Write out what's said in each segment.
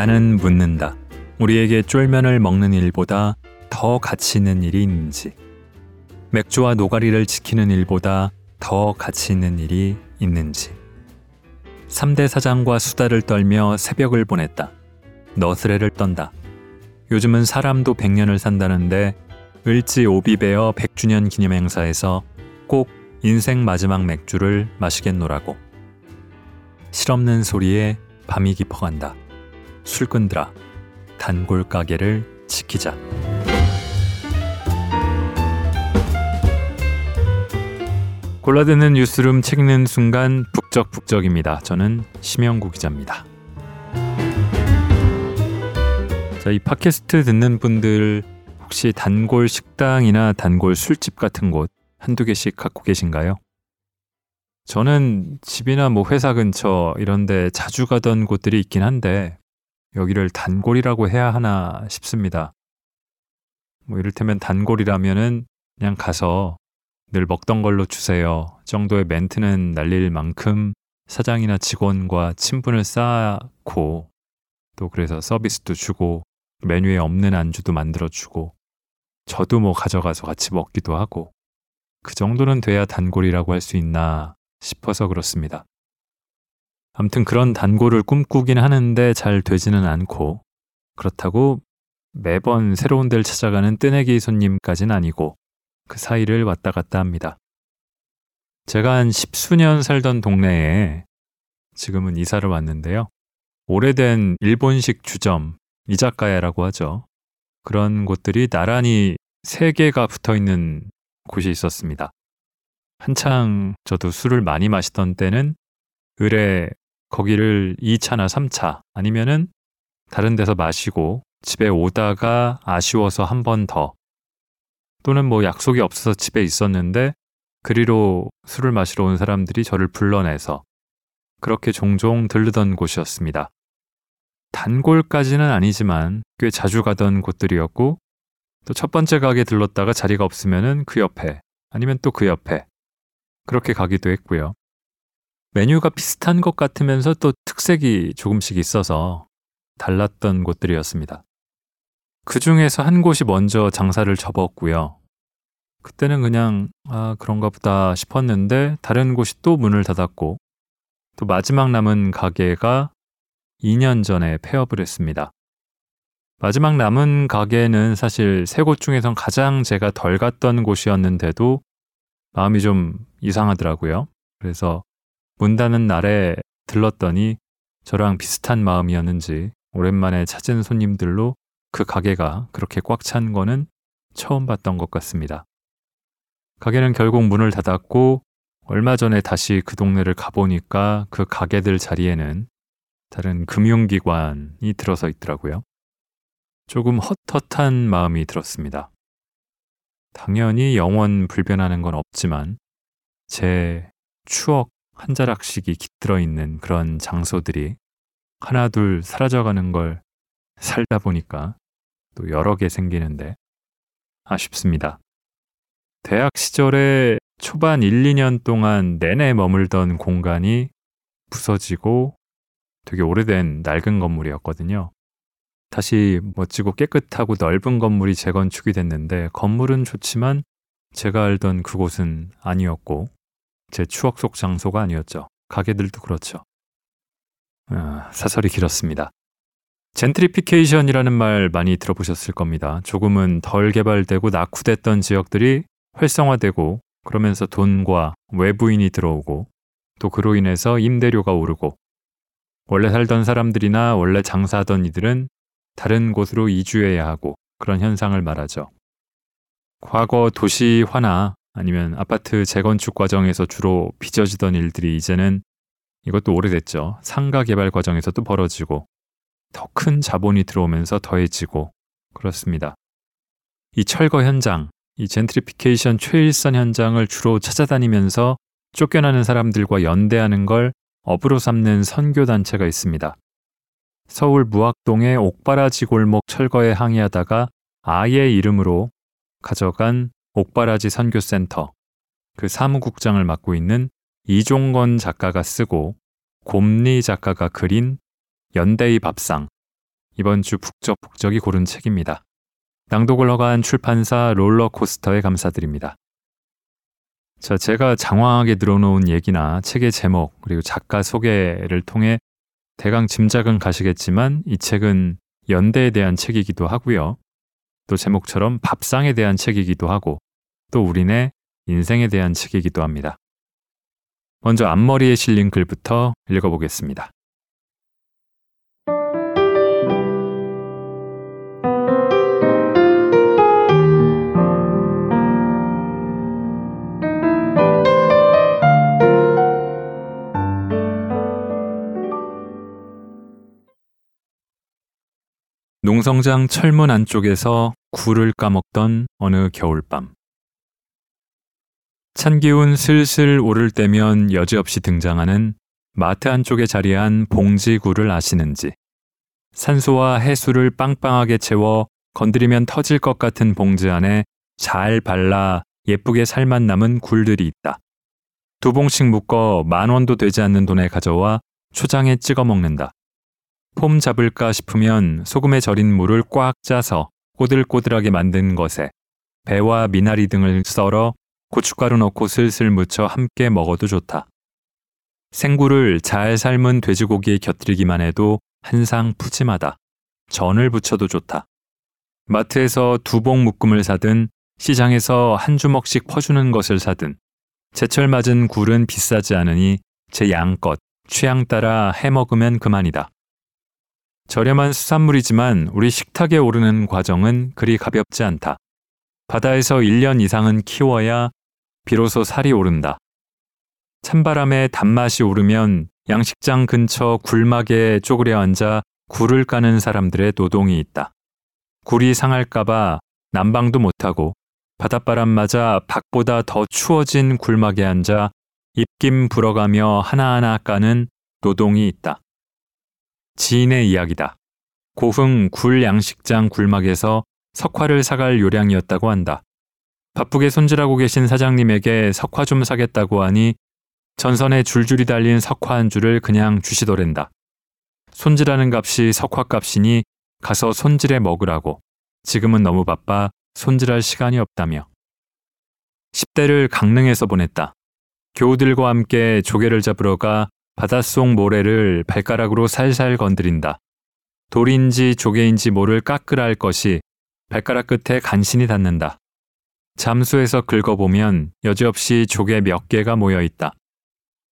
나는 묻는다. 우리에게 쫄면을 먹는 일보다 더 가치 있는 일이 있는지. 맥주와 노가리를 지키는 일보다 더 가치 있는 일이 있는지. 3대 사장과 수다를 떨며 새벽을 보냈다. 너스레를 떤다. 요즘은 사람도 100년을 산다는데 을지 오비베어 100주년 기념 행사에서 꼭 인생 마지막 맥주를 마시겠노라고. 실없는 소리에 밤이 깊어간다. 술 끈들아. 단골 가게를 지키자. 골라드는 뉴스룸 책 읽는 순간 북적북적입니다. 저는 심영구 기자입니다. 자, 이 팟캐스트 듣는 분들 혹시 단골 식당이나 단골 술집 같은 곳 한두 개씩 갖고 계신가요? 저는 집이나 뭐 회사 근처 이런 데 자주 가던 곳들이 있긴 한데 여기를 단골이라고 해야 하나 싶습니다. 뭐 이를테면 단골이라면은 그냥 가서 늘 먹던 걸로 주세요 정도의 멘트는 날릴 만큼 사장이나 직원과 친분을 쌓고 또 그래서 서비스도 주고 메뉴에 없는 안주도 만들어주고 저도 뭐 가져가서 같이 먹기도 하고 그 정도는 돼야 단골이라고 할 수 있나 싶어서 그렇습니다. 아무튼 그런 단골을 꿈꾸긴 하는데 잘 되지는 않고 그렇다고 매번 새로운 데를 찾아가는 뜨내기 손님까지는 아니고 그 사이를 왔다 갔다 합니다. 제가 한 십수년 살던 동네에 지금은 이사를 왔는데요. 오래된 일본식 주점, 이자카야라고 하죠. 그런 곳들이 나란히 세 개가 붙어 있는 곳이 있었습니다. 한창 저도 술을 많이 마시던 때는 을에 거기를 2차나 3차 아니면은 다른 데서 마시고 집에 오다가 아쉬워서 한 번 더 또는 뭐 약속이 없어서 집에 있었는데 그리로 술을 마시러 온 사람들이 저를 불러내서 그렇게 종종 들르던 곳이었습니다. 단골까지는 아니지만 꽤 자주 가던 곳들이었고 또 첫 번째 가게 들렀다가 자리가 없으면은 그 옆에 아니면 또 그 옆에 그렇게 가기도 했고요. 메뉴가 비슷한 것 같으면서 또 특색이 조금씩 있어서 달랐던 곳들이었습니다. 그 중에서 한 곳이 먼저 장사를 접었고요. 그때는 그냥 아 그런가 보다 싶었는데 다른 곳이 또 문을 닫았고 또 마지막 남은 가게가 2년 전에 폐업을 했습니다. 마지막 남은 가게는 사실 세 곳 중에선 가장 제가 덜 갔던 곳이었는데도 마음이 좀 이상하더라고요. 그래서 문 닫는 날에 들렀더니 저랑 비슷한 마음이었는지 오랜만에 찾은 손님들로 그 가게가 그렇게 꽉 찬 거는 처음 봤던 것 같습니다. 가게는 결국 문을 닫았고 얼마 전에 다시 그 동네를 가보니까 그 가게들 자리에는 다른 금융기관이 들어서 있더라고요. 조금 헛헛한 마음이 들었습니다. 당연히 영원 불변하는 건 없지만 제 추억 한 자락씩이 깃들어 있는 그런 장소들이 하나둘 사라져가는 걸 살다 보니까 또 여러 개 생기는데 아쉽습니다. 대학 시절에 초반 1, 2년 동안 내내 머물던 공간이 부서지고 되게 오래된 낡은 건물이었거든요. 다시 멋지고 깨끗하고 넓은 건물이 재건축이 됐는데 건물은 좋지만 제가 알던 그곳은 아니었고 제 추억 속 장소가 아니었죠. 가게들도 그렇죠. 아, 사설이 길었습니다. 젠트리피케이션이라는 말 많이 들어보셨을 겁니다. 조금은 덜 개발되고 낙후됐던 지역들이 활성화되고 그러면서 돈과 외부인이 들어오고 또 그로 인해서 임대료가 오르고 원래 살던 사람들이나 원래 장사하던 이들은 다른 곳으로 이주해야 하고 그런 현상을 말하죠. 과거 도시화나 아니면 아파트 재건축 과정에서 주로 빚어지던 일들이 이제는 이것도 오래됐죠. 상가 개발 과정에서도 벌어지고 더 큰 자본이 들어오면서 더해지고 그렇습니다. 이 철거 현장, 이 젠트리피케이션 최일선 현장을 주로 찾아다니면서 쫓겨나는 사람들과 연대하는 걸 업으로 삼는 선교 단체가 있습니다. 서울 무학동의 옥바라지 골목 철거에 항의하다가 아예 이름으로 가져간 옥바라지 선교센터 그 사무국장을 맡고 있는 이종건 작가가 쓰고 곰리 작가가 그린 연대의 밥상 이번 주 북적북적이 고른 책입니다. 낭독을 허가한 출판사 롤러코스터에 감사드립니다. 자, 제가 장황하게 들어놓은 얘기나 책의 제목, 그리고 작가 소개를 통해 대강 짐작은 가시겠지만 이 책은 연대에 대한 책이기도 하고요. 또 제목처럼 밥상에 대한 책이기도 하고 또 우리네 인생에 대한 책이기도 합니다. 먼저 앞머리에 실린 글부터 읽어보겠습니다. 농성장 철문 안쪽에서 굴을 까먹던 어느 겨울밤. 찬 기운 슬슬 오를 때면 여지없이 등장하는 마트 안쪽에 자리한 봉지굴을 아시는지 산소와 해수를 빵빵하게 채워 건드리면 터질 것 같은 봉지 안에 잘 발라 예쁘게 살만 남은 굴들이 있다. 두 봉씩 묶어 만 원도 되지 않는 돈에 가져와 초장에 찍어 먹는다. 폼 잡을까 싶으면 소금에 절인 물을 꽉 짜서 꼬들꼬들하게 만든 것에 배와 미나리 등을 썰어 고춧가루 넣고 슬슬 묻혀 함께 먹어도 좋다. 생굴을 잘 삶은 돼지고기에 곁들이기만 해도 한상 푸짐하다. 전을 부쳐도 좋다. 마트에서 두 봉 묶음을 사든 시장에서 한 주먹씩 퍼주는 것을 사든 제철 맞은 굴은 비싸지 않으니 제 양껏 취향 따라 해 먹으면 그만이다. 저렴한 수산물이지만 우리 식탁에 오르는 과정은 그리 가볍지 않다. 바다에서 1년 이상은 키워야 비로소 살이 오른다. 찬바람에 단맛이 오르면 양식장 근처 굴막에 쪼그려 앉아 굴을 까는 사람들의 노동이 있다. 굴이 상할까봐 난방도 못하고 바닷바람 맞아 밖보다 더 추워진 굴막에 앉아 입김 불어가며 하나하나 까는 노동이 있다. 지인의 이야기다. 고흥 굴 양식장 굴막에서 석화를 사갈 요량이었다고 한다. 바쁘게 손질하고 계신 사장님에게 석화 좀 사겠다고 하니 전선에 줄줄이 달린 석화 한 줄을 그냥 주시더랜다. 손질하는 값이 석화 값이니 가서 손질해 먹으라고. 지금은 너무 바빠 손질할 시간이 없다며. 10대를 강릉에서 보냈다. 교우들과 함께 조개를 잡으러 가 바닷속 모래를 발가락으로 살살 건드린다. 돌인지 조개인지 모를 깎으라 할 것이 발가락 끝에 간신히 닿는다. 잠수해서 긁어보면 여지없이 조개 몇 개가 모여 있다.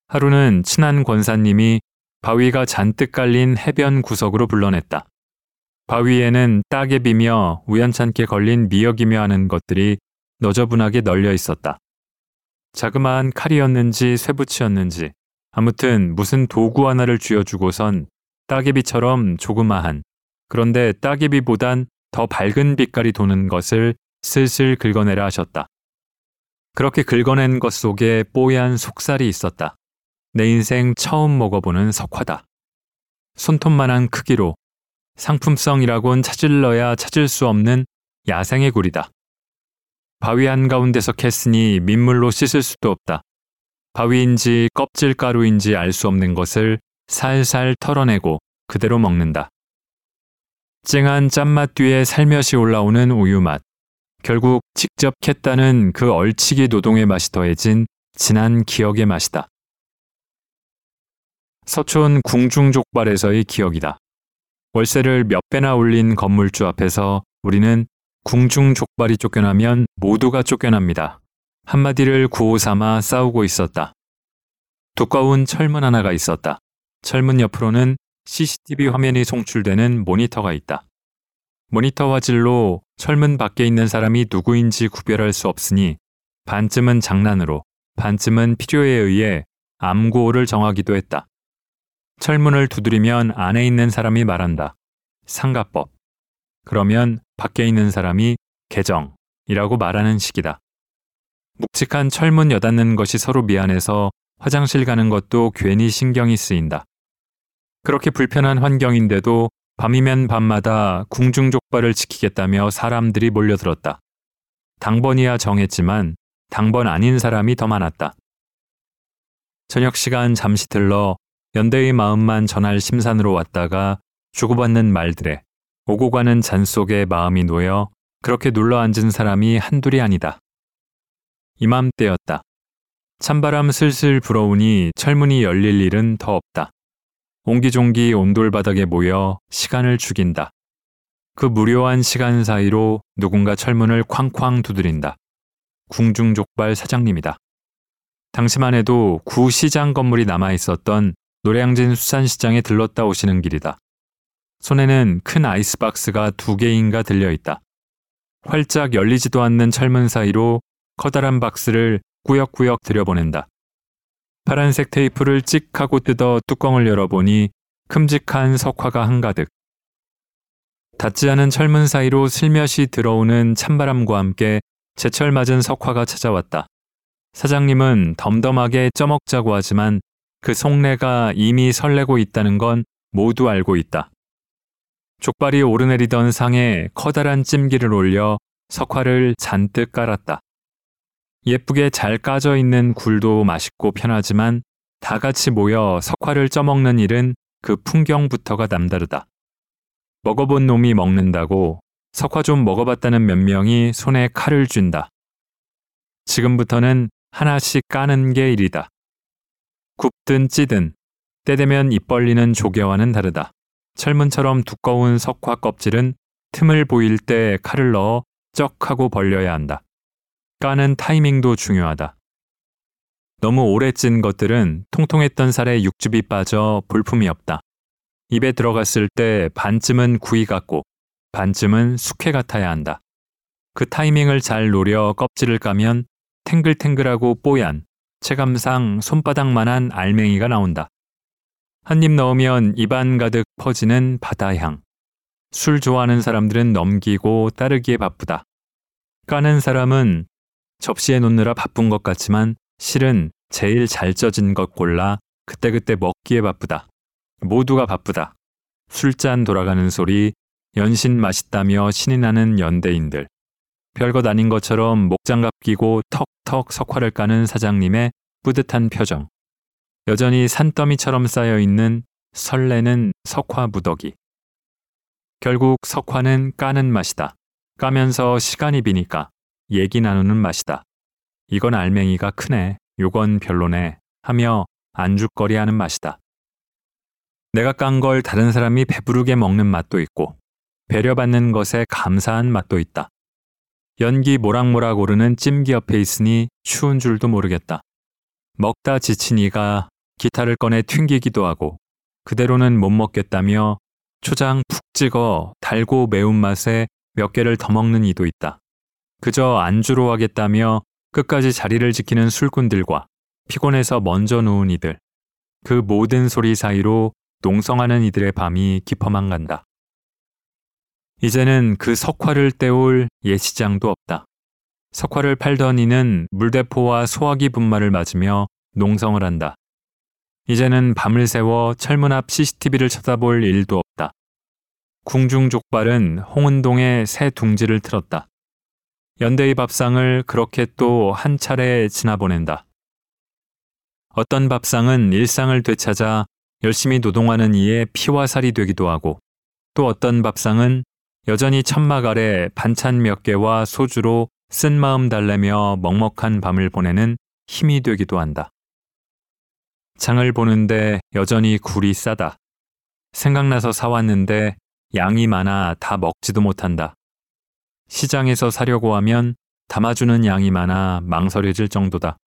하루는 친한 권사님이 바위가 잔뜩 깔린 해변 구석으로 불러냈다. 바위에는 따개 비며 우연찮게 걸린 미역이며 하는 것들이 너저분하게 널려 있었다. 자그마한 칼이었는지 쇠붙이였는지 아무튼 무슨 도구 하나를 쥐어주고선 따개비처럼 조그마한 그런데 따개비보단 더 밝은 빛깔이 도는 것을 슬슬 긁어내라 하셨다. 그렇게 긁어낸 것 속에 뽀얀 속살이 있었다. 내 인생 처음 먹어보는 석화다. 손톱만한 크기로 상품성이라곤 찾을러야 찾을 수 없는 야생의 굴이다. 바위 한가운데서 캤으니 민물로 씻을 수도 없다. 바위인지 껍질 가루인지 알 수 없는 것을 살살 털어내고 그대로 먹는다. 쨍한 짠맛 뒤에 살며시 올라오는 우유 맛. 결국 직접 캤다는 그 얼치기 노동의 맛이 더해진 진한 기억의 맛이다. 서촌 궁중족발에서의 기억이다. 월세를 몇 배나 올린 건물주 앞에서 우리는 궁중족발이 쫓겨나면 모두가 쫓겨납니다. 한마디를 구호 삼아 싸우고 있었다. 두꺼운 철문 하나가 있었다. 철문 옆으로는 CCTV 화면이 송출되는 모니터가 있다. 모니터 화질로 철문 밖에 있는 사람이 누구인지 구별할 수 없으니 반쯤은 장난으로 반쯤은 필요에 의해 암구호를 정하기도 했다. 철문을 두드리면 안에 있는 사람이 말한다. 상가법. 그러면 밖에 있는 사람이 개정이라고 말하는 식이다. 묵직한 철문 여닫는 것이 서로 미안해서 화장실 가는 것도 괜히 신경이 쓰인다. 그렇게 불편한 환경인데도 밤이면 밤마다 궁중족발을 지키겠다며 사람들이 몰려들었다. 당번이야 정했지만 당번 아닌 사람이 더 많았다. 저녁 시간 잠시 들러 연대의 마음만 전할 심산으로 왔다가 주고받는 말들에 오고 가는 잔 속에 마음이 놓여 그렇게 눌러 앉은 사람이 한둘이 아니다. 이맘때였다. 찬바람 슬슬 불어오니 철문이 열릴 일은 더 없다. 옹기종기 온돌바닥에 모여 시간을 죽인다. 그 무료한 시간 사이로 누군가 철문을 쾅쾅 두드린다. 궁중족발 사장님이다. 당시만 해도 구 시장 건물이 남아 있었던 노량진 수산시장에 들렀다 오시는 길이다. 손에는 큰 아이스박스가 두 개인가 들려 있다. 활짝 열리지도 않는 철문 사이로 커다란 박스를 꾸역꾸역 들여보낸다. 파란색 테이프를 찍 하고 뜯어 뚜껑을 열어보니 큼직한 석화가 한가득. 닿지 않은 철문 사이로 슬며시 들어오는 찬바람과 함께 제철 맞은 석화가 찾아왔다. 사장님은 덤덤하게 쪄먹자고 하지만 그 속내가 이미 설레고 있다는 건 모두 알고 있다. 족발이 오르내리던 상에 커다란 찜기를 올려 석화를 잔뜩 깔았다. 예쁘게 잘 까져 있는 굴도 맛있고 편하지만 다 같이 모여 석화를 쪄먹는 일은 그 풍경부터가 남다르다. 먹어본 놈이 먹는다고 석화 좀 먹어봤다는 몇 명이 손에 칼을 쥔다. 지금부터는 하나씩 까는 게 일이다. 굽든 찌든 때 되면 입 벌리는 조개와는 다르다. 철문처럼 두꺼운 석화 껍질은 틈을 보일 때 칼을 넣어 쩍 하고 벌려야 한다. 까는 타이밍도 중요하다. 너무 오래 찐 것들은 통통했던 살에 육즙이 빠져 볼품이 없다. 입에 들어갔을 때 반쯤은 구이 같고 반쯤은 숙회 같아야 한다. 그 타이밍을 잘 노려 껍질을 까면 탱글탱글하고 뽀얀 체감상 손바닥만한 알맹이가 나온다. 한 입 넣으면 입안 가득 퍼지는 바다향. 술 좋아하는 사람들은 넘기고 따르기에 바쁘다. 까는 사람은 접시에 놓느라 바쁜 것 같지만 실은 제일 잘 쪄진 것 골라 그때그때 먹기에 바쁘다. 모두가 바쁘다. 술잔 돌아가는 소리, 연신 맛있다며 신이 나는 연대인들. 별것 아닌 것처럼 목장갑 끼고 턱턱 석화를 까는 사장님의 뿌듯한 표정. 여전히 산더미처럼 쌓여 있는 설레는 석화 무더기. 결국 석화는 까는 맛이다. 까면서 시간이 비니까 얘기 나누는 맛이다. 이건 알맹이가 크네, 요건 별로네 하며 안주거리 하는 맛이다. 내가 깐 걸 다른 사람이 배부르게 먹는 맛도 있고 배려받는 것에 감사한 맛도 있다. 연기 모락모락 오르는 찜기 옆에 있으니 추운 줄도 모르겠다. 먹다 지친 이가 기타를 꺼내 튕기기도 하고 그대로는 못 먹겠다며 초장 푹 찍어 달고 매운맛에 몇 개를 더 먹는 이도 있다. 그저 안주로 하겠다며 끝까지 자리를 지키는 술꾼들과 피곤해서 먼저 누운 이들. 그 모든 소리 사이로 농성하는 이들의 밤이 깊어만 간다. 이제는 그 석화를 떼올 예시장도 없다. 석화를 팔던 이는 물대포와 소화기 분말을 맞으며 농성을 한다. 이제는 밤을 새워 철문 앞 CCTV를 쳐다볼 일도 없다. 궁중족발은 홍은동에 새 둥지를 틀었다. 연대의 밥상을 그렇게 또 한 차례 지나보낸다. 어떤 밥상은 일상을 되찾아 열심히 노동하는 이의 피와 살이 되기도 하고 또 어떤 밥상은 여전히 천막 아래 반찬 몇 개와 소주로 쓴 마음 달래며 먹먹한 밤을 보내는 힘이 되기도 한다. 장을 보는데 여전히 굴이 싸다. 생각나서 사왔는데 양이 많아 다 먹지도 못한다. 시장에서 사려고 하면 담아주는 양이 많아 망설여질 정도다.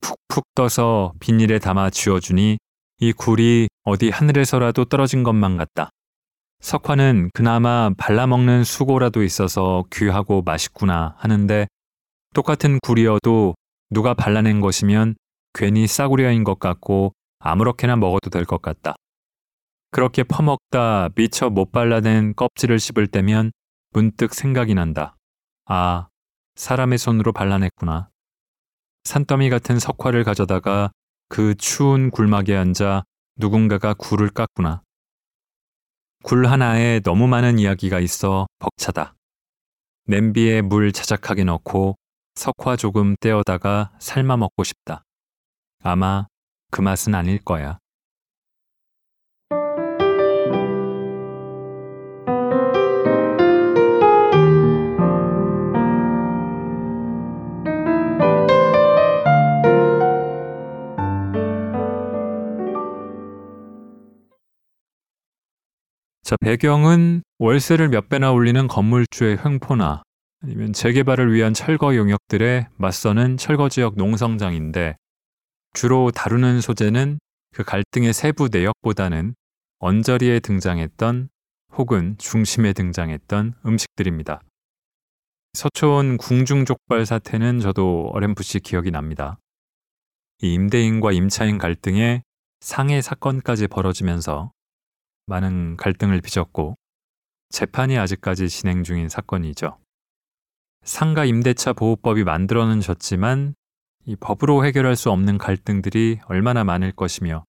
푹푹 떠서 비닐에 담아 쥐어주니 이 굴이 어디 하늘에서라도 떨어진 것만 같다. 석화는 그나마 발라먹는 수고라도 있어서 귀하고 맛있구나 하는데 똑같은 굴이어도 누가 발라낸 것이면 괜히 싸구려인 것 같고 아무렇게나 먹어도 될 것 같다. 그렇게 퍼먹다 미처 못 발라낸 껍질을 씹을 때면 문득 생각이 난다. 아, 사람의 손으로 발라냈구나. 산더미 같은 석화를 가져다가 그 추운 굴막에 앉아 누군가가 굴을 깎구나. 굴 하나에 너무 많은 이야기가 있어 벅차다. 냄비에 물 자작하게 넣고 석화 조금 떼어다가 삶아 먹고 싶다. 아마 그 맛은 아닐 거야. 자, 배경은 월세를 몇 배나 올리는 건물주의 횡포나 아니면 재개발을 위한 철거 용역들에 맞서는 철거 지역 농성장인데 주로 다루는 소재는 그 갈등의 세부 내역보다는 언저리에 등장했던 혹은 중심에 등장했던 음식들입니다. 서초원 궁중족발 사태는 저도 어렴풋이 기억이 납니다. 이 임대인과 임차인 갈등에 상해 사건까지 벌어지면서 많은 갈등을 빚었고 재판이 아직까지 진행 중인 사건이죠. 상가 임대차 보호법이 만들어는 졌지만 이 법으로 해결할 수 없는 갈등들이 얼마나 많을 것이며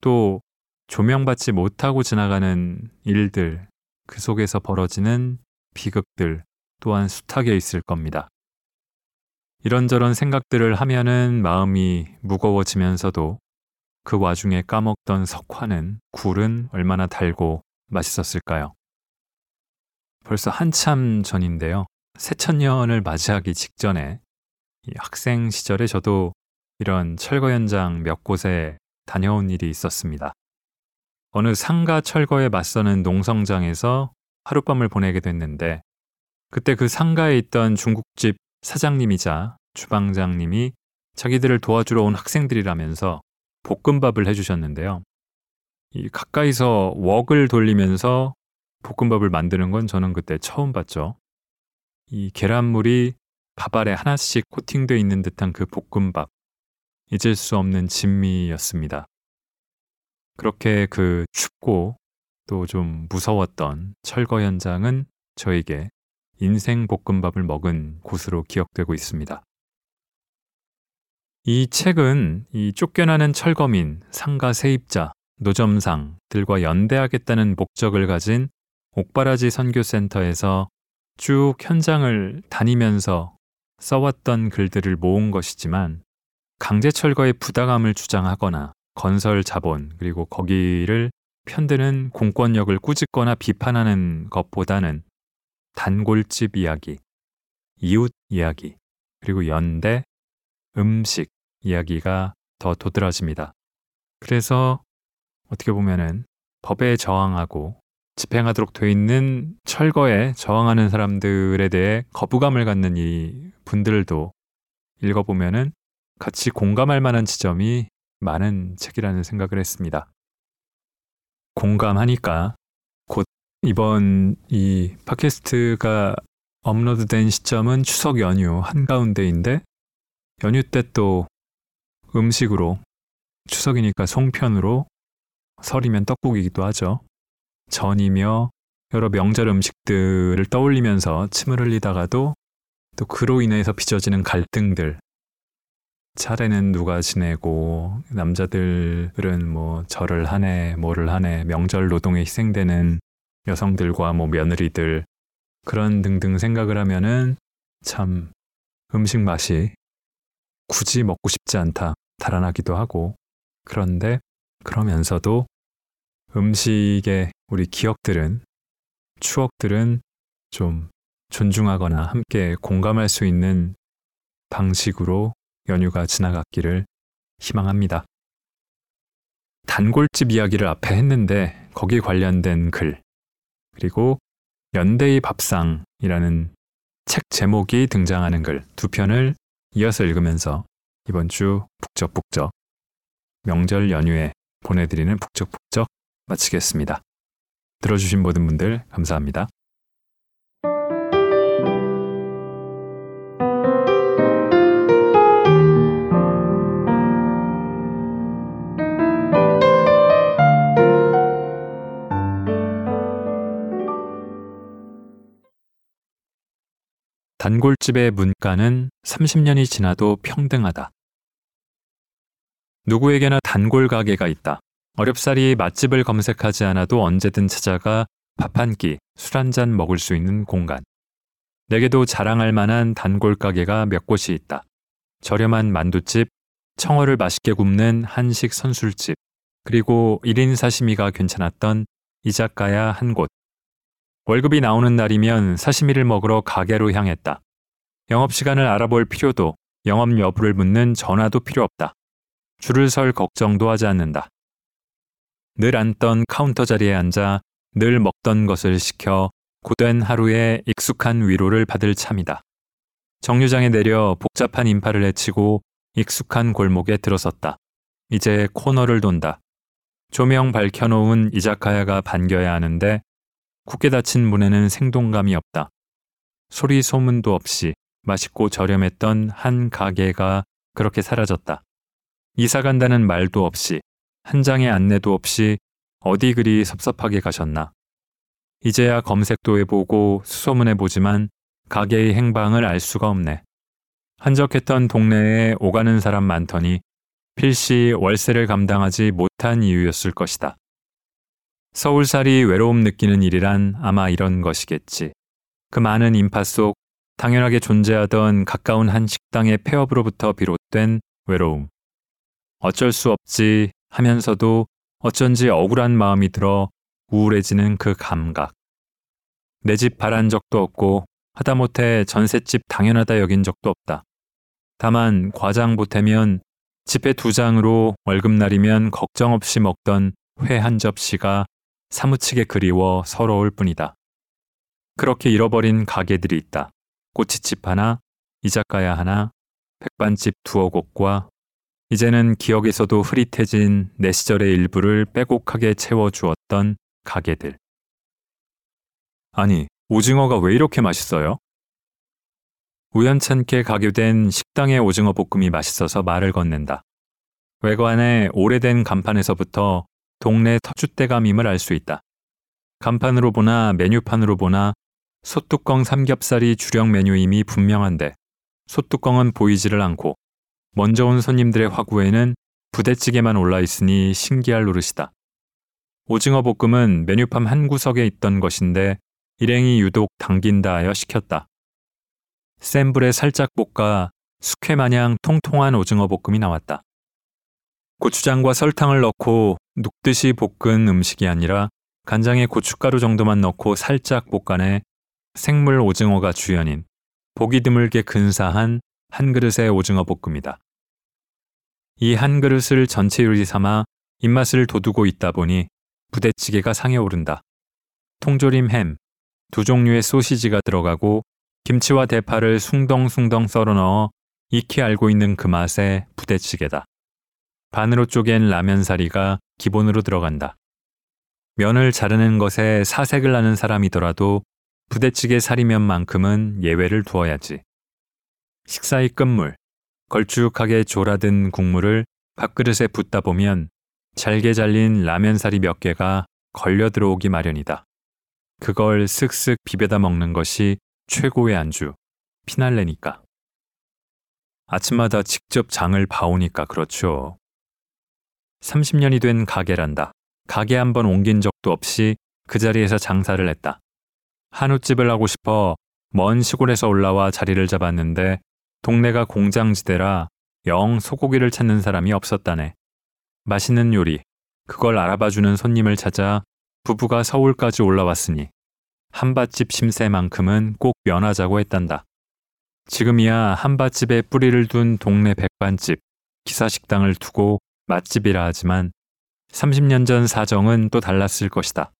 또 조명받지 못하고 지나가는 일들, 그 속에서 벌어지는 비극들 또한 숱하게 있을 겁니다. 이런저런 생각들을 하면은 마음이 무거워지면서도 그 와중에 까먹던 석화는 굴은 얼마나 달고 맛있었을까요? 벌써 한참 전인데요. 새천년을 맞이하기 직전에 학생 시절에 저도 이런 철거 현장 몇 곳에 다녀온 일이 있었습니다. 어느 상가 철거에 맞서는 농성장에서 하룻밤을 보내게 됐는데 그때 그 상가에 있던 중국집 사장님이자 주방장님이 자기들을 도와주러 온 학생들이라면서 볶음밥을 해주셨는데요. 이 가까이서 웍을 돌리면서 볶음밥을 만드는 건 저는 그때 처음 봤죠. 이 계란물이 밥알에 하나씩 코팅되어 있는 듯한 그 볶음밥. 잊을 수 없는 진미였습니다. 그렇게 그 춥고 또 좀 무서웠던 철거 현장은 저에게 인생 볶음밥을 먹은 곳으로 기억되고 있습니다. 이 책은 이 쫓겨나는 철거민, 상가 세입자, 노점상들과 연대하겠다는 목적을 가진 옥바라지 선교센터에서 쭉 현장을 다니면서 써왔던 글들을 모은 것이지만 강제 철거의 부당함을 주장하거나 건설 자본 그리고 거기를 편드는 공권력을 꾸짖거나 비판하는 것보다는 단골집 이야기, 이웃 이야기, 그리고 연대, 음식 이야기가 더 도드라집니다. 그래서 어떻게 보면은 법에 저항하고 집행하도록 돼 있는 철거에 저항하는 사람들에 대해 거부감을 갖는 이 분들도 읽어보면은 같이 공감할 만한 지점이 많은 책이라는 생각을 했습니다. 공감하니까 곧 이번 이 팟캐스트가 업로드된 시점은 추석 연휴 한가운데인데 연휴 때 또 음식으로 추석이니까 송편으로 설이면 떡국이기도 하죠. 전이며 여러 명절 음식들을 떠올리면서 침을 흘리다가도 또 그로 인해서 빚어지는 갈등들 차례는 누가 지내고 남자들은 뭐 절을 하네 뭐를 하네 명절 노동에 희생되는 여성들과 뭐 며느리들 그런 등등 생각을 하면은 참 음식 맛이 굳이 먹고 싶지 않다 달아나기도 하고 그런데 그러면서도 음식의 우리 기억들은 추억들은 좀 존중하거나 함께 공감할 수 있는 방식으로 연휴가 지나갔기를 희망합니다. 단골집 이야기를 앞에 했는데 거기 관련된 글 그리고 연대의 밥상이라는 책 제목이 등장하는 글 두 편을 이어서 읽으면서 이번 주 북적북적 명절 연휴에 보내드리는 북적북적 마치겠습니다. 들어주신 모든 분들 감사합니다. 단골집의 문가는 30년이 지나도 평등하다. 누구에게나 단골 가게가 있다. 어렵사리 맛집을 검색하지 않아도 언제든 찾아가 밥 한 끼, 술 한 잔 먹을 수 있는 공간. 내게도 자랑할 만한 단골 가게가 몇 곳이 있다. 저렴한 만두집, 청어를 맛있게 굽는 한식 선술집, 그리고 1인 사시미가 괜찮았던 이자카야 한 곳. 월급이 나오는 날이면 사시미를 먹으러 가게로 향했다. 영업시간을 알아볼 필요도 영업 여부를 묻는 전화도 필요 없다. 줄을 설 걱정도 하지 않는다. 늘 앉던 카운터 자리에 앉아 늘 먹던 것을 시켜 고된 하루에 익숙한 위로를 받을 참이다. 정류장에 내려 복잡한 인파를 헤치고 익숙한 골목에 들어섰다. 이제 코너를 돈다. 조명 밝혀놓은 이자카야가 반겨야 하는데 굳게 닫힌 문에는 생동감이 없다. 소리 소문도 없이 맛있고 저렴했던 한 가게가 그렇게 사라졌다. 이사 간다는 말도 없이 한 장의 안내도 없이 어디 그리 섭섭하게 가셨나. 이제야 검색도 해보고 수소문해 보지만 가게의 행방을 알 수가 없네. 한적했던 동네에 오가는 사람 많더니 필시 월세를 감당하지 못한 이유였을 것이다. 서울살이 외로움 느끼는 일이란 아마 이런 것이겠지. 그 많은 인파 속 당연하게 존재하던 가까운 한 식당의 폐업으로부터 비롯된 외로움. 어쩔 수 없지 하면서도 어쩐지 억울한 마음이 들어 우울해지는 그 감각. 내 집 바란 적도 없고 하다못해 전셋집 당연하다 여긴 적도 없다. 다만 과장 보태면 집회 두 장으로 월급날이면 걱정 없이 먹던 회 한 접시가 사무치게 그리워 서러울 뿐이다. 그렇게 잃어버린 가게들이 있다. 꼬치집 하나, 이자카야 하나, 백반집 두어 곳과 이제는 기억에서도 흐릿해진 내 시절의 일부를 빼곡하게 채워주었던 가게들. 아니, 오징어가 왜 이렇게 맛있어요? 우연찮게 가게된 식당의 오징어 볶음이 맛있어서 말을 건넨다. 외관의 오래된 간판에서부터 동네 터줏대감임을 알 수 있다. 간판으로 보나 메뉴판으로 보나 소뚜껑 삼겹살이 주력 메뉴임이 분명한데 소뚜껑은 보이지를 않고 먼저 온 손님들의 화구에는 부대찌개만 올라 있으니 신기할 노릇이다. 오징어 볶음은 메뉴판 한 구석에 있던 것인데 일행이 유독 당긴다 하여 시켰다. 센 불에 살짝 볶아 숙회 마냥 통통한 오징어 볶음이 나왔다. 고추장과 설탕을 넣고 눅듯이 볶은 음식이 아니라 간장에 고춧가루 정도만 넣고 살짝 볶아내 생물 오징어가 주연인 보기 드물게 근사한 한 그릇의 오징어 볶음이다. 이 한 그릇을 전체 요리 삼아 입맛을 돋우고 있다 보니 부대찌개가 상에 오른다. 통조림 햄, 두 종류의 소시지가 들어가고 김치와 대파를 숭덩숭덩 썰어 넣어 익히 알고 있는 그 맛의 부대찌개다. 반으로 쪼갠 라면 사리가 기본으로 들어간다. 면을 자르는 것에 사색을 하는 사람이더라도 부대찌개 사리면만큼은 예외를 두어야지. 식사의 끝물, 걸쭉하게 졸아든 국물을 밥그릇에 붓다 보면 잘게 잘린 라면사리 몇 개가 걸려 들어오기 마련이다. 그걸 쓱쓱 비벼다 먹는 것이 최고의 안주, 피날레니까. 아침마다 직접 장을 봐오니까 그렇죠. 30년이 된 가게란다. 가게 한 번 옮긴 적도 없이 그 자리에서 장사를 했다. 한우집을 하고 싶어 먼 시골에서 올라와 자리를 잡았는데 동네가 공장지대라 영 소고기를 찾는 사람이 없었다네. 맛있는 요리, 그걸 알아봐주는 손님을 찾아 부부가 서울까지 올라왔으니 한밭집 심세만큼은 꼭 면하자고 했단다. 지금이야 한밭집에 뿌리를 둔 동네 백반집, 기사식당을 두고 맛집이라 하지만 30년 전 사정은 또 달랐을 것이다.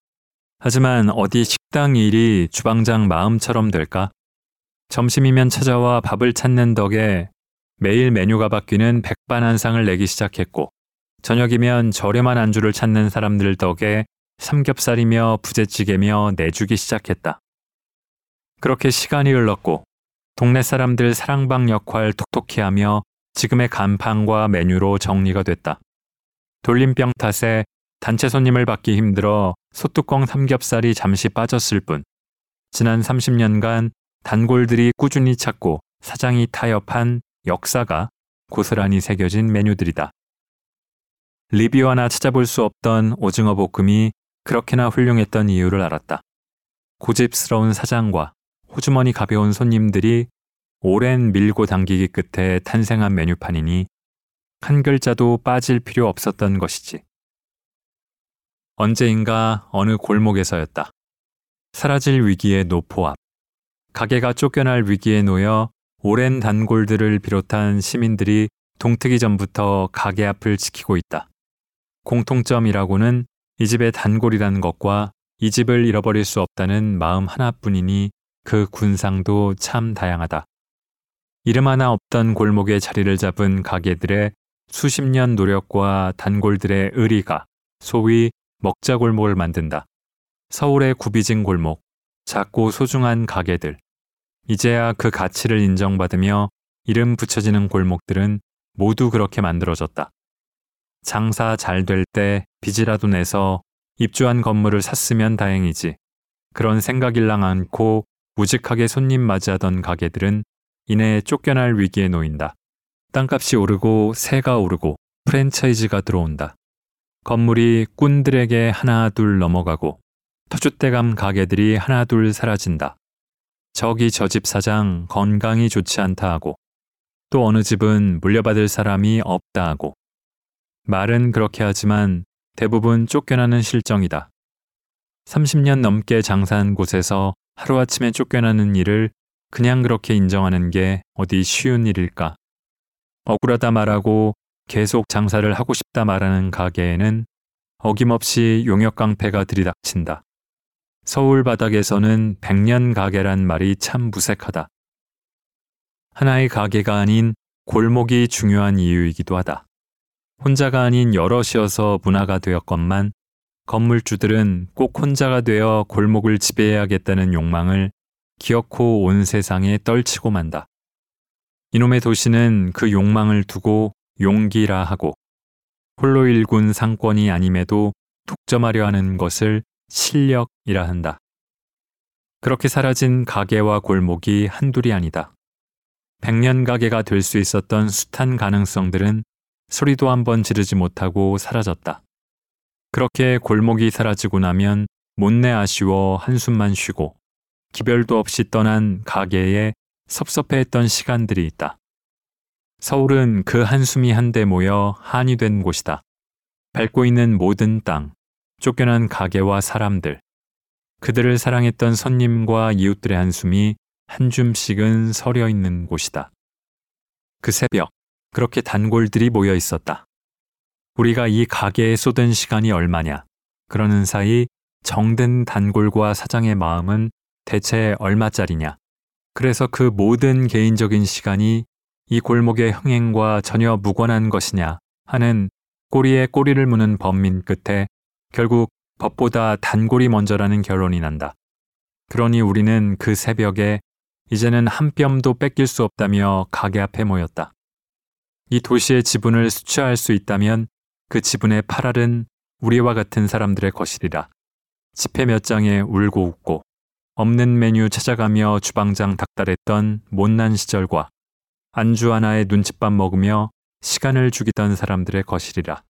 하지만 어디 식당 일이 주방장 마음처럼 될까? 점심이면 찾아와 밥을 찾는 덕에 매일 메뉴가 바뀌는 백반 한 상을 내기 시작했고, 저녁이면 저렴한 안주를 찾는 사람들 덕에 삼겹살이며 부대찌개며 내주기 시작했다. 그렇게 시간이 흘렀고, 동네 사람들 사랑방 역할 톡톡히 하며 지금의 간판과 메뉴로 정리가 됐다. 돌림병 탓에 단체 손님을 받기 힘들어 소뚜껑 삼겹살이 잠시 빠졌을 뿐 지난 30년간 단골들이 꾸준히 찾고 사장이 타협한 역사가 고스란히 새겨진 메뉴들이다. 리뷰 하나 찾아볼 수 없던 오징어 볶음이 그렇게나 훌륭했던 이유를 알았다. 고집스러운 사장과 호주머니 가벼운 손님들이 오랜 밀고 당기기 끝에 탄생한 메뉴판이니 한 글자도 빠질 필요 없었던 것이지. 언제인가 어느 골목에서였다. 사라질 위기의 노포 앞. 가게가 쫓겨날 위기에 놓여 오랜 단골들을 비롯한 시민들이 동트기 전부터 가게 앞을 지키고 있다. 공통점이라고는 이 집의 단골이라는 것과 이 집을 잃어버릴 수 없다는 마음 하나뿐이니 그 군상도 참 다양하다. 이름 하나 없던 골목에 자리를 잡은 가게들의 수십 년 노력과 단골들의 의리가 소위 먹자 골목을 만든다. 서울의 구비진 골목, 작고 소중한 가게들. 이제야 그 가치를 인정받으며 이름 붙여지는 골목들은 모두 그렇게 만들어졌다. 장사 잘 될 때 빚이라도 내서 입주한 건물을 샀으면 다행이지. 그런 생각일랑 않고 무직하게 손님 맞이하던 가게들은 이내 쫓겨날 위기에 놓인다. 땅값이 오르고 세가 오르고 프랜차이즈가 들어온다. 건물이 꾼들에게 하나 둘 넘어가고 터줏대감 가게들이 하나 둘 사라진다. 저기 저 집 사장 건강이 좋지 않다 하고 또 어느 집은 물려받을 사람이 없다 하고 말은 그렇게 하지만 대부분 쫓겨나는 실정이다. 30년 넘게 장사한 곳에서 하루아침에 쫓겨나는 일을 그냥 그렇게 인정하는 게 어디 쉬운 일일까? 억울하다 말하고 계속 장사를 하고 싶다 말하는 가게에는 어김없이 용역 깡패가 들이닥친다. 서울 바닥에서는 백년 가게란 말이 참 무색하다. 하나의 가게가 아닌 골목이 중요한 이유이기도 하다. 혼자가 아닌 여럿이어서 문화가 되었건만 건물주들은 꼭 혼자가 되어 골목을 지배해야겠다는 욕망을 기어코 온 세상에 떨치고 만다. 이놈의 도시는 그 욕망을 두고 용기라 하고 홀로 일군 상권이 아님에도 독점하려 하는 것을 실력이라 한다. 그렇게 사라진 가게와 골목이 한둘이 아니다. 백년 가게가 될 수 있었던 숱한 가능성들은 소리도 한번 지르지 못하고 사라졌다. 그렇게 골목이 사라지고 나면 못내 아쉬워 한숨만 쉬고 기별도 없이 떠난 가게에 섭섭해했던 시간들이 있다. 서울은 그 한숨이 한데 모여 한이 된 곳이다. 밟고 있는 모든 땅, 쫓겨난 가게와 사람들, 그들을 사랑했던 손님과 이웃들의 한숨이 한 줌씩은 서려 있는 곳이다. 그 새벽, 그렇게 단골들이 모여 있었다. 우리가 이 가게에 쏟은 시간이 얼마냐. 그러는 사이 정든 단골과 사장의 마음은 대체 얼마짜리냐. 그래서 그 모든 개인적인 시간이 이 골목의 흥행과 전혀 무관한 것이냐 하는 꼬리에 꼬리를 무는 범민 끝에 결국 법보다 단골이 먼저라는 결론이 난다. 그러니 우리는 그 새벽에 이제는 한 뼘도 뺏길 수 없다며 가게 앞에 모였다. 이 도시의 지분을 수취할 수 있다면 그 지분의 8알은 우리와 같은 사람들의 것이리라. 지폐 몇 장에 울고 웃고 없는 메뉴 찾아가며 주방장 닥달했던 못난 시절과 안주 하나에 눈칫밥 먹으며 시간을 죽이던 사람들의 것이리라.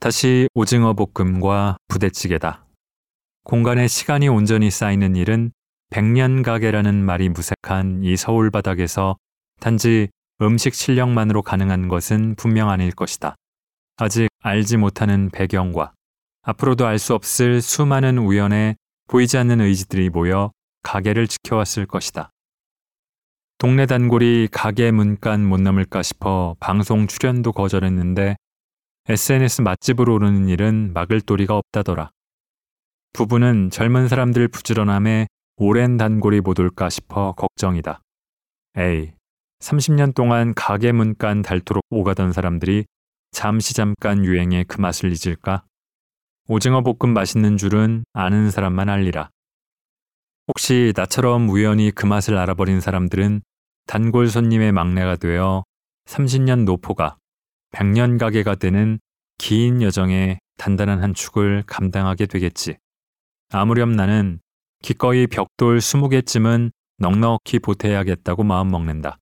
다시 오징어 볶음과 부대찌개다. 공간에 시간이 온전히 쌓이는 일은 백년 가게라는 말이 무색한 이 서울 바닥에서 단지 음식 실력만으로 가능한 것은 분명 아닐 것이다. 아직 알지 못하는 배경과 앞으로도 알 수 없을 수많은 우연에 보이지 않는 의지들이 모여 가게를 지켜왔을 것이다. 동네 단골이 가게 문간 못 넘을까 싶어 방송 출연도 거절했는데 SNS 맛집으로 오르는 일은 막을 도리가 없다더라. 부부는 젊은 사람들 부지런함에 오랜 단골이 못 올까 싶어 걱정이다. 에이, 30년 동안 가게 문간 닳도록 오가던 사람들이 잠시 잠깐 유행에 그 맛을 잊을까? 오징어 볶음 맛있는 줄은 아는 사람만 알리라. 혹시 나처럼 우연히 그 맛을 알아버린 사람들은 단골 손님의 막내가 되어 30년 노포가 100년 가게가 되는 긴 여정의 단단한 한 축을 감당하게 되겠지. 아무렴 나는 기꺼이 벽돌 20개쯤은 넉넉히 보태야겠다고 마음먹는다.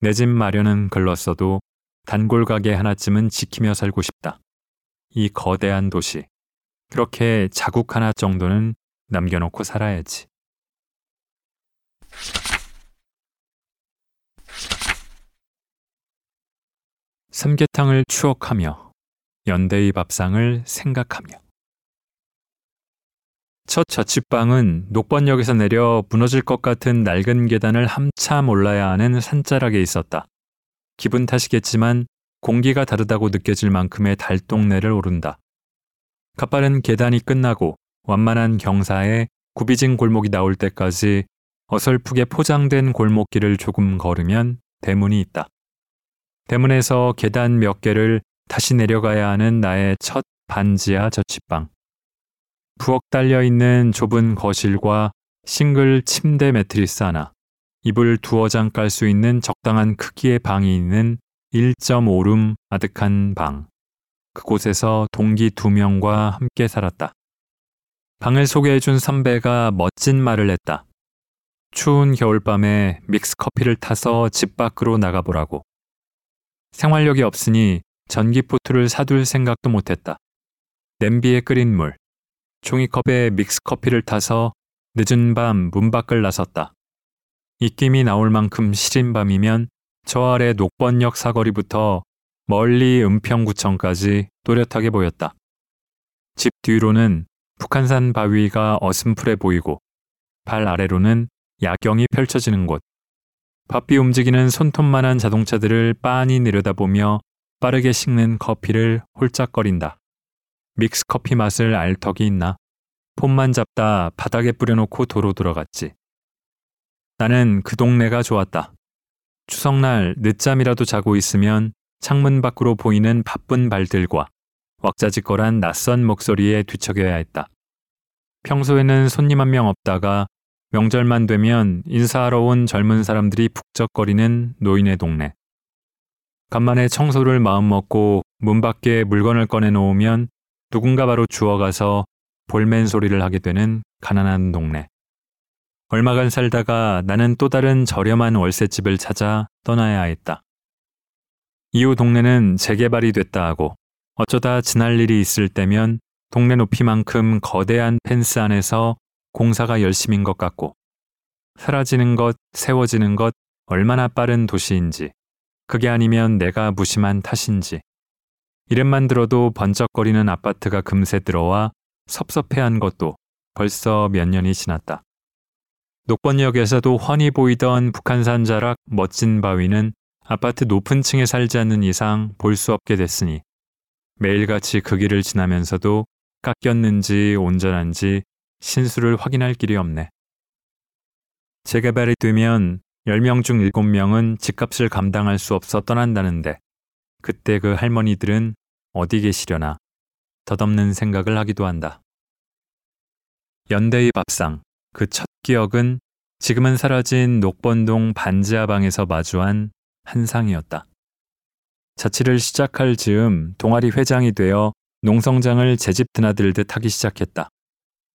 내 집 마련은 글렀어도 단골 가게 하나쯤은 지키며 살고 싶다. 이 거대한 도시. 그렇게 자국 하나 정도는 남겨놓고 살아야지. 삼계탕을 추억하며 연대의 밥상을 생각하며 첫 자취방은 녹번역에서 내려 무너질 것 같은 낡은 계단을 한참 올라야 하는 산자락에 있었다. 기분 탓이겠지만 공기가 다르다고 느껴질 만큼의 달동네를 오른다. 가빠른 계단이 끝나고 완만한 경사에 구비진 골목이 나올 때까지 어설프게 포장된 골목길을 조금 걸으면 대문이 있다. 대문에서 계단 몇 개를 다시 내려가야 하는 나의 첫 반지하 저취방. 부엌 달려 있는 좁은 거실과 싱글 침대 매트리스 하나, 이불 두어 장 깔 수 있는 적당한 크기의 방이 있는 1.5룸 아득한 방. 그곳에서 동기 두 명과 함께 살았다. 방을 소개해준 선배가 멋진 말을 했다. 추운 겨울밤에 믹스 커피를 타서 집 밖으로 나가보라고. 생활력이 없으니 전기포트를 사둘 생각도 못했다. 냄비에 끓인 물, 종이컵에 믹스 커피를 타서 늦은 밤 문 밖을 나섰다. 입김이 나올 만큼 시린 밤이면 저 아래 녹번역 사거리부터 멀리 은평구청까지 또렷하게 보였다. 집 뒤로는 북한산 바위가 어슴풀해 보이고 발 아래로는 야경이 펼쳐지는 곳. 바삐 움직이는 손톱만한 자동차들을 빤히 내려다보며 빠르게 식는 커피를 홀짝거린다. 믹스 커피 맛을 알 턱이 있나? 폰만 잡다 바닥에 뿌려놓고 도로 들어갔지. 나는 그 동네가 좋았다. 추석날 늦잠이라도 자고 있으면 창문 밖으로 보이는 바쁜 발들과 왁자지껄한 낯선 목소리에 뒤척여야 했다. 평소에는 손님 한 명 없다가 명절만 되면 인사하러 온 젊은 사람들이 북적거리는 노인의 동네. 간만에 청소를 마음먹고 문 밖에 물건을 꺼내 놓으면 누군가 바로 주워가서 볼멘 소리를 하게 되는 가난한 동네. 얼마간 살다가 나는 또 다른 저렴한 월세집을 찾아 떠나야 했다. 이후 동네는 재개발이 됐다 하고 어쩌다 지날 일이 있을 때면 동네 높이만큼 거대한 펜스 안에서 공사가 열심인 것 같고 사라지는 것, 세워지는 것 얼마나 빠른 도시인지 그게 아니면 내가 무심한 탓인지 이름만 들어도 번쩍거리는 아파트가 금세 들어와 섭섭해한 것도 벌써 몇 년이 지났다. 녹번역에서도 훤히 보이던 북한산 자락 멋진 바위는 아파트 높은 층에 살지 않는 이상 볼 수 없게 됐으니 매일같이 그 길을 지나면서도 깎였는지 온전한지 신수를 확인할 길이 없네. 재개발이 되면 10명 중 7명은 집값을 감당할 수 없어 떠난다는데 그때 그 할머니들은 어디 계시려나 덧없는 생각을 하기도 한다. 연대의 밥상 그 첫 기억은 지금은 사라진 녹번동 반지하방에서 마주한 한상이었다. 자취를 시작할 즈음 동아리 회장이 되어 농성장을 제 집 드나들듯 하기 시작했다.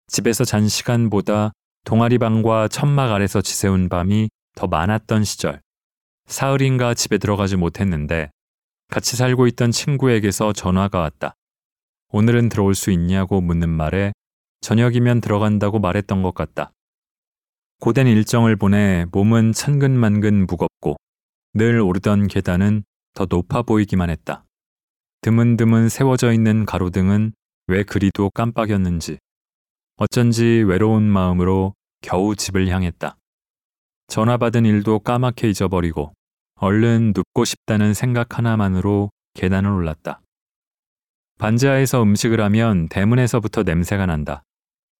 집에서 잔 시간보다 동아리 방과 천막 아래서 지새운 밤이 더 많았던 시절. 사흘인가 집에 들어가지 못했는데 같이 살고 있던 친구에게서 전화가 왔다. 오늘은 들어올 수 있냐고 묻는 말에 저녁이면 들어간다고 말했던 것 같다. 고된 일정을 보내 몸은 천근만근 무겁고 늘 오르던 계단은 더 높아 보이기만 했다. 드문드문 세워져 있는 가로등은 왜 그리도 깜빡였는지 어쩐지 외로운 마음으로 겨우 집을 향했다. 전화 받은 일도 까맣게 잊어버리고 얼른 눕고 싶다는 생각 하나만으로 계단을 올랐다. 반지하에서 음식을 하면 대문에서부터 냄새가 난다.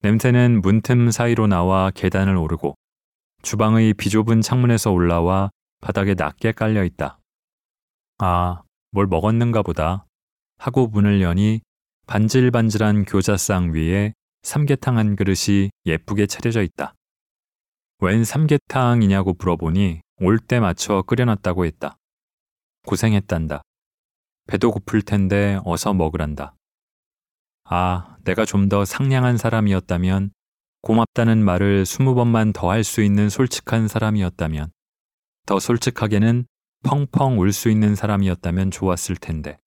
냄새는 문틈 사이로 나와 계단을 오르고 주방의 비좁은 창문에서 올라와 바닥에 낮게 깔려 있다. 아, 뭘 먹었는가 보다. 하고 문을 여니 반질반질한 교자상 위에 삼계탕 한 그릇이 예쁘게 차려져 있다. 웬 삼계탕이냐고 물어보니 올 때 맞춰 끓여놨다고 했다. 고생했단다. 배도 고플 텐데 어서 먹으란다. 아, 내가 좀 더 상냥한 사람이었다면, 고맙다는 말을 스무 번만 더 할 수 있는 솔직한 사람이었다면, 더 솔직하게는 펑펑 울 수 있는 사람이었다면 좋았을 텐데.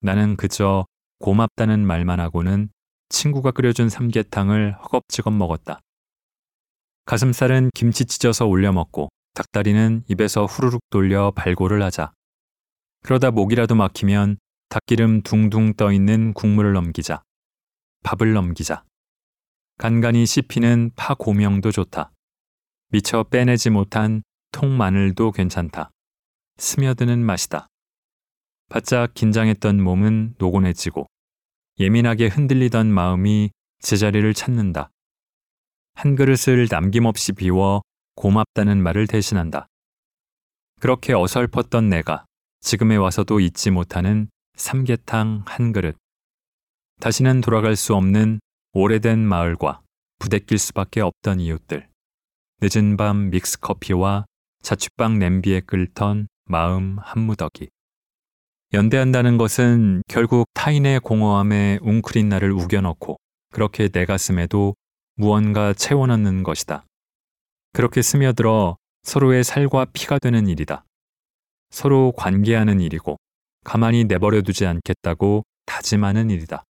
나는 그저 고맙다는 말만 하고는 친구가 끓여준 삼계탕을 허겁지겁 먹었다. 가슴살은 김치 찢어서 올려 먹고 닭다리는 입에서 후루룩 돌려 발골을 하자. 그러다 목이라도 막히면 닭기름 둥둥 떠 있는 국물을 넘기자. 밥을 넘기자. 간간히 씹히는 파 고명도 좋다. 미처 빼내지 못한 통마늘도 괜찮다. 스며드는 맛이다. 바짝 긴장했던 몸은 노곤해지고 예민하게 흔들리던 마음이 제자리를 찾는다. 한 그릇을 남김없이 비워 고맙다는 말을 대신한다. 그렇게 어설펐던 내가 지금에 와서도 잊지 못하는 삼계탕 한 그릇. 다시는 돌아갈 수 없는 오래된 마을과 부대낄 수밖에 없던 이웃들. 늦은 밤 믹스커피와 자취방 냄비에 끓던 마음 한 무더기. 연대한다는 것은 결국 타인의 공허함에 웅크린 나를 우겨넣고 그렇게 내 가슴에도 무언가 채워넣는 것이다. 그렇게 스며들어 서로의 살과 피가 되는 일이다. 서로 관계하는 일이고 가만히 내버려 두지 않겠다고 다짐하는 일이다.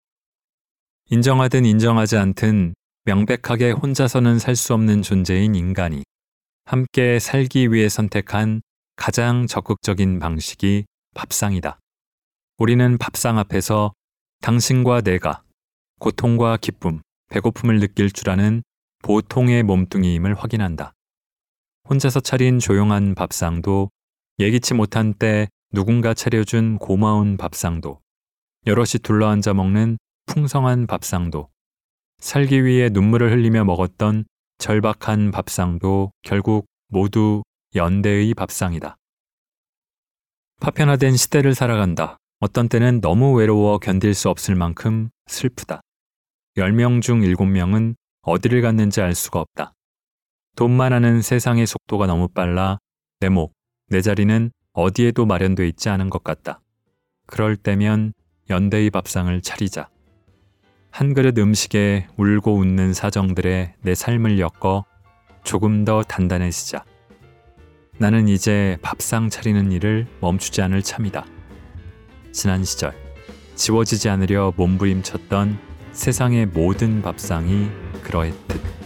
인정하든 인정하지 않든 명백하게 혼자서는 살 수 없는 존재인 인간이 함께 살기 위해 선택한 가장 적극적인 방식이 밥상이다. 우리는 밥상 앞에서 당신과 내가 고통과 기쁨, 배고픔을 느낄 줄 아는 보통의 몸뚱이임을 확인한다. 혼자서 차린 조용한 밥상도 예기치 못한 때 누군가 차려준 고마운 밥상도 여럿이 둘러앉아 먹는 풍성한 밥상도 살기 위해 눈물을 흘리며 먹었던 절박한 밥상도 결국 모두 연대의 밥상이다. 파편화된 시대를 살아간다. 어떤 때는 너무 외로워 견딜 수 없을 만큼 슬프다. 10명 중 7명은 어디를 갔는지 알 수가 없다. 돈만 하는 세상의 속도가 너무 빨라 내 목, 내 자리는 어디에도 마련돼 있지 않은 것 같다. 그럴 때면 연대의 밥상을 차리자. 한 그릇 음식에 울고 웃는 사정들에 내 삶을 엮어 조금 더 단단해지자. 나는 이제 밥상 차리는 일을 멈추지 않을 참이다. 지난 시절 지워지지 않으려 몸부림쳤던 세상의 모든 밥상이 그러했듯.